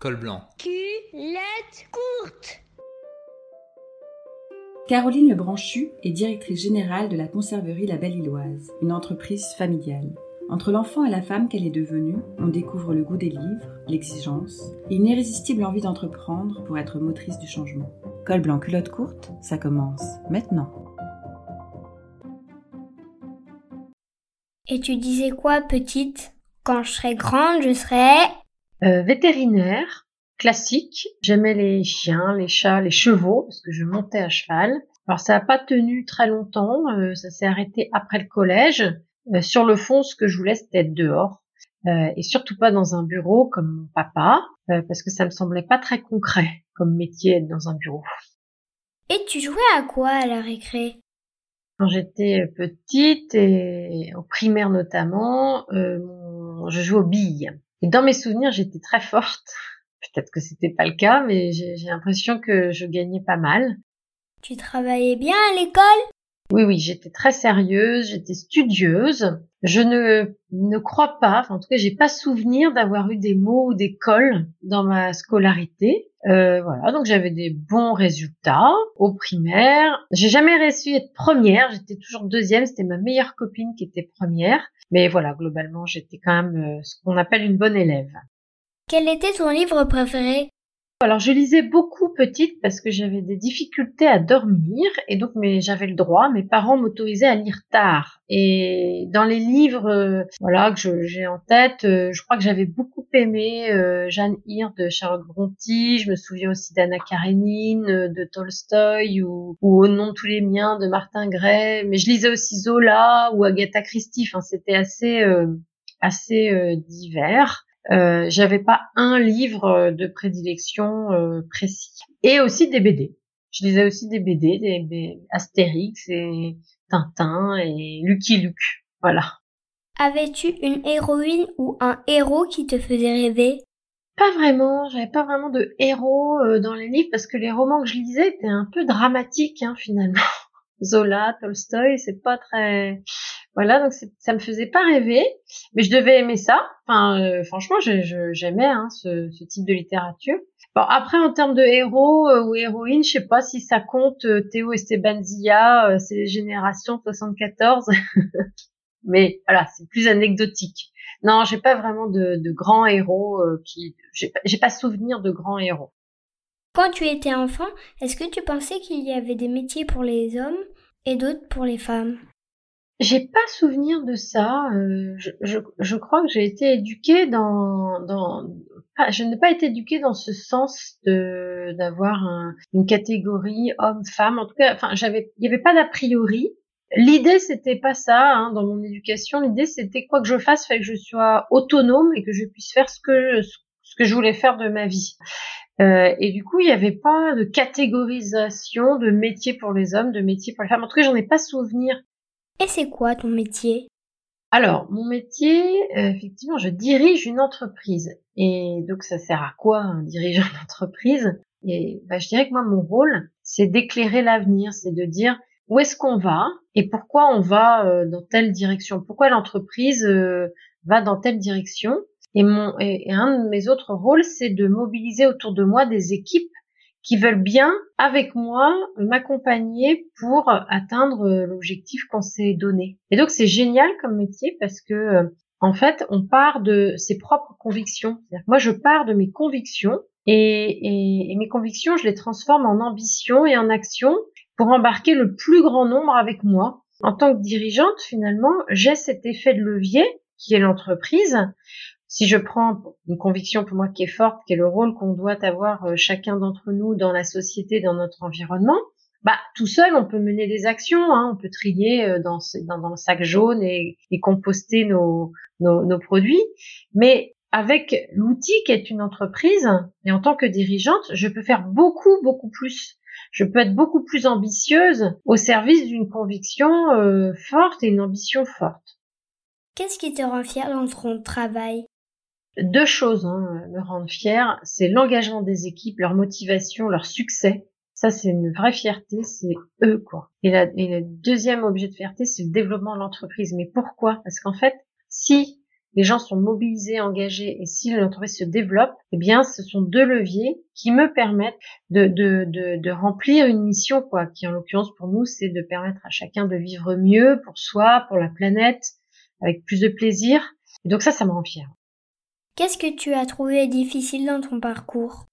Col blanc. Culotte courte. Caroline Lebranchu est directrice générale de la conserverie La Belle Illoise, une entreprise familiale. Entre l'enfant et la femme qu'elle est devenue, on découvre le goût des livres, l'exigence et une irrésistible envie d'entreprendre pour être motrice du changement. Col blanc culotte courte, ça commence maintenant. Et tu disais quoi, petite? Quand je serai grande, je serai... Euh, vétérinaire, classique. J'aimais les chiens, les chats, les chevaux, parce que je montais à cheval. Alors ça n'a pas tenu très longtemps, euh, ça s'est arrêté après le collège. Euh, sur le fond, ce que je voulais, c'était être dehors. Euh, et surtout pas dans un bureau comme mon papa, parce que ça me semblait pas très concret comme métier être dans un bureau. Et tu jouais à quoi à la récré? Quand j'étais petite et au primaire notamment, je jouais aux billes. Et dans mes souvenirs, j'étais très forte. Peut-être que c'était pas le cas, mais j'ai l'impression que je gagnais pas mal. Tu travaillais bien à l'école? Oui, oui, j'étais très sérieuse, j'étais studieuse. Je ne, ne crois pas, enfin, en tout cas, j'ai pas souvenir d'avoir eu des mots ou des cols dans ma scolarité. Euh, voilà, donc j'avais des bons résultats au primaire. J'ai jamais réussi à être première, j'étais toujours deuxième. C'était ma meilleure copine qui était première. Mais voilà, globalement, j'étais quand même euh, ce qu'on appelle une bonne élève. Quel était ton livre préféré? Alors je lisais beaucoup petite parce que j'avais des difficultés à dormir et donc mais j'avais le droit. Mes parents m'autorisaient à lire tard et dans les livres euh, voilà que j'ai en tête, euh, je crois que j'avais beaucoup aimé euh, Jeanne Hir de Charlotte Brontë. Je me souviens aussi d'Anna Karenine, de Tolstoï ou, ou Au nom de tous les miens de Martin Gray. Mais je lisais aussi Zola ou Agatha Christie. Enfin c'était assez assez divers. Euh, j'avais pas un livre euh, de prédilection euh, précis. Et aussi des BD. Je lisais aussi des BD, des, Astérix et Tintin et Lucky Luke. Voilà. Avais-tu une héroïne ou un héros qui te faisait rêver? Pas vraiment, j'avais pas vraiment de héros dans les livres parce que les romans que je lisais étaient un peu dramatiques hein, finalement. Zola, Tolstoy, c'est pas très voilà, donc ça me faisait pas rêver, mais je devais aimer ça. Enfin, euh, franchement, j'aimais hein, ce, type de littérature. Bon, après, en termes de héros euh, ou héroïnes, je sais pas si ça compte euh, Théo Esteban Zia, c'est les générations 74. mais voilà, c'est plus anecdotique. Non, j'ai pas vraiment de, de grands héros qui, j'ai pas, pas souvenir de grands héros. Quand tu étais enfant, est-ce que tu pensais qu'il y avait des métiers pour les hommes et d'autres pour les femmes? J'ai pas souvenir de ça. Euh, je, je, je, crois que j'ai été éduquée dans, dans je n'ai pas été éduquée dans ce sens de d'avoir un, une catégorie homme-femme. En tout cas, enfin, j'avais, il y avait pas d'a priori. L'idée c'était pas ça hein, dans mon éducation. L'idée c'était quoi que je fasse, fait que je sois autonome et que je puisse faire ce que ce que je voulais faire de ma vie. Euh, et du coup, il n'y avait pas de catégorisation de métier pour les hommes, de métier pour les femmes. En tout cas, j'en ai pas souvenir et c'est quoi ton métier? Alors, mon métier, euh, effectivement, je dirige une entreprise. Et donc, ça sert à quoi un dirigeant d'entreprise Et bah, je dirais que moi, mon rôle, c'est d'éclairer l'avenir, c'est de dire où est-ce qu'on va et pourquoi on va euh, dans telle direction, pourquoi l'entreprise euh, va dans telle direction? Et, mon, et un de mes autres rôles, c'est de mobiliser autour de moi des équipes qui veulent bien, avec moi, m'accompagner pour atteindre euh, l'objectif qu'on s'est donné. Et donc c'est génial comme métier parce que euh, en fait, on part de ses propres convictions. Moi, je pars de mes convictions et, et, mes convictions, je les transforme en ambition et en action pour embarquer le plus grand nombre avec moi. En tant que dirigeante, finalement, j'ai cet effet de levier qui est l'entreprise si je prends une conviction pour moi qui est forte, qui est le rôle qu'on doit avoir euh, chacun d'entre nous dans la société, dans notre environnement, bah tout seul on peut mener des actions, hein, on peut trier euh, dans, le sac jaune et, et composter nos, produits, mais avec l'outil qui est une entreprise et en tant que dirigeante, je peux faire beaucoup beaucoup plus. Je peux être beaucoup plus ambitieuse au service d'une conviction euh, forte et une ambition forte. Qu'est-ce qui te rend fier dans ton travail? Deux choses hein, me rendent fière, c'est l'engagement des équipes, leur motivation, leur succès. Ça, c'est une vraie fierté, c'est eux, quoi. Et, et le deuxième objet de fierté, c'est le développement de l'entreprise. Mais pourquoi? Parce qu'en fait, si les gens sont mobilisés, engagés, et si l'entreprise se développe, eh bien, ce sont deux leviers qui me permettent de, de, de, de remplir une mission, quoi, qui en l'occurrence pour nous, c'est de permettre à chacun de vivre mieux pour soi, pour la planète, avec plus de plaisir. Donc ça, ça me rend fière. Qu'est-ce que tu as trouvé difficile dans ton parcours?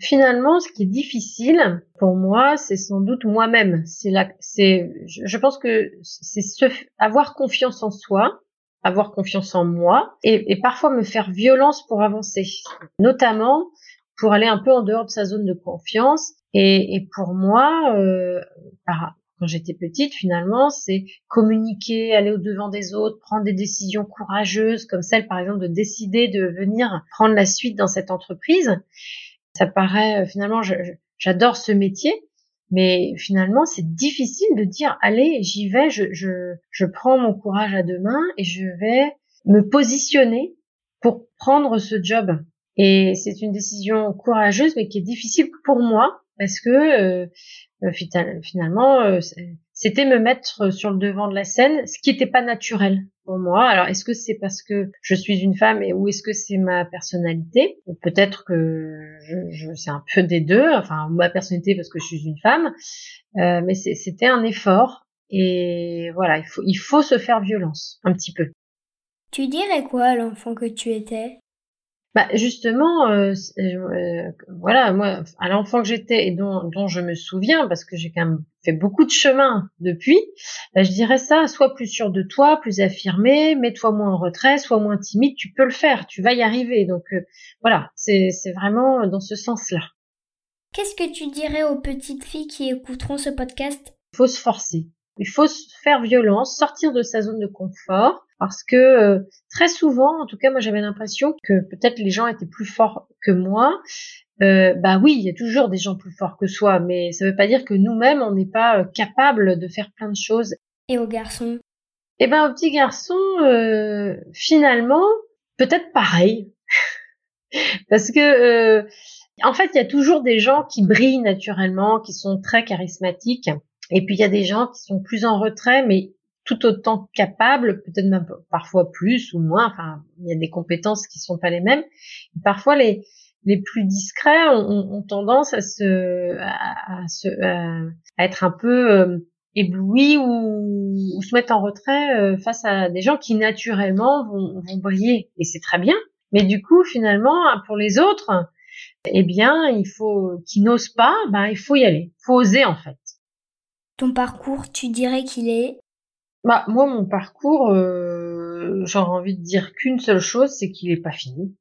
Finalement, ce qui est difficile pour moi, c'est sans doute moi-même. C'est la, c'est, je pense que c'est se, avoir confiance en soi, avoir confiance en moi et, parfois me faire violence pour avancer, notamment pour aller un peu en dehors de sa zone de confiance. Et, pour moi, euh, quand j'étais petite, finalement, c'est communiquer, aller au devant des autres, prendre des décisions courageuses, comme celle, par exemple, de décider de venir prendre la suite dans cette entreprise. Ça paraît, finalement, j'adore ce métier, mais finalement, c'est difficile de dire, allez, j'y vais, je, je, je prends mon courage à deux mains et je vais me positionner pour prendre ce job. Et c'est une décision courageuse, mais qui est difficile pour moi parce que euh, euh, finalement, euh, c'était me mettre sur le devant de la scène, ce qui n'était pas naturel pour moi. Alors, est-ce que c'est parce que je suis une femme et ou est-ce que c'est ma personnalité? Peut-être que je, je c'est un peu des deux. Enfin, ma personnalité parce que je suis une femme, euh, mais c'était un effort. Et voilà, il faut, il faut se faire violence un petit peu. Tu dirais quoi l'enfant que tu étais? Bah justement, euh, euh, voilà, moi, à l'enfant que j'étais et dont, dont je me souviens, parce que j'ai quand même fait beaucoup de chemin depuis, bah, je dirais ça, sois plus sûr de toi, plus affirmé, mets-toi moins en retrait, sois moins timide, tu peux le faire, tu vas y arriver. Donc euh, voilà, c'est vraiment dans ce sens-là. Qu'est-ce que tu dirais aux petites filles qui écouteront ce podcast? Il faut se forcer. Il faut se faire violence, sortir de sa zone de confort, parce que euh, très souvent, en tout cas moi j'avais l'impression que peut-être les gens étaient plus forts que moi. Euh, bah oui, il y a toujours des gens plus forts que soi, mais ça ne veut pas dire que nous-mêmes on n'est pas euh, capable de faire plein de choses. Et aux garçons? Eh ben aux petits garçons, euh, finalement, peut-être pareil, parce que en fait il y a toujours des gens qui brillent naturellement, qui sont très charismatiques, et puis il y a des gens qui sont plus en retrait, mais tout autant capable, peut-être même parfois plus ou moins. Enfin, il y a des compétences qui sont pas les mêmes. parfois, les les plus discrets ont, tendance à se à, se à, être un peu euh, éblouis ou, ou, se mettre en retrait euh, face à des gens qui naturellement vont, vont briller. Et c'est très bien. Mais du coup, finalement, pour les autres, eh bien, il faut qui n'osent pas, ben il faut y aller, il faut oser en fait. Ton parcours, tu dirais qu'il est bah moi mon parcours, euh, j'aurais envie de dire qu'une seule chose, c'est qu'il est pas fini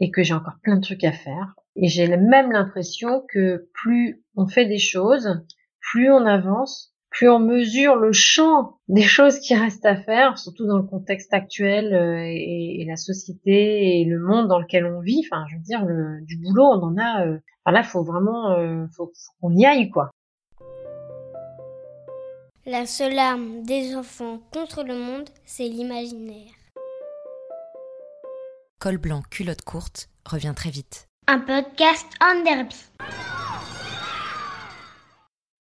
et que j'ai encore plein de trucs à faire. Et j'ai même l'impression que plus on fait des choses, plus on avance, plus on mesure le champ des choses qui restent à faire, surtout dans le contexte actuel euh, et, la société et le monde dans lequel on vit. Enfin, je veux dire, le, du boulot, on en a. Euh, enfin là, faut vraiment, euh, faut qu'on y aille, quoi. La seule arme des enfants contre le monde, c'est l'imaginaire. Col blanc, culotte courte revient très vite. Un podcast en derby.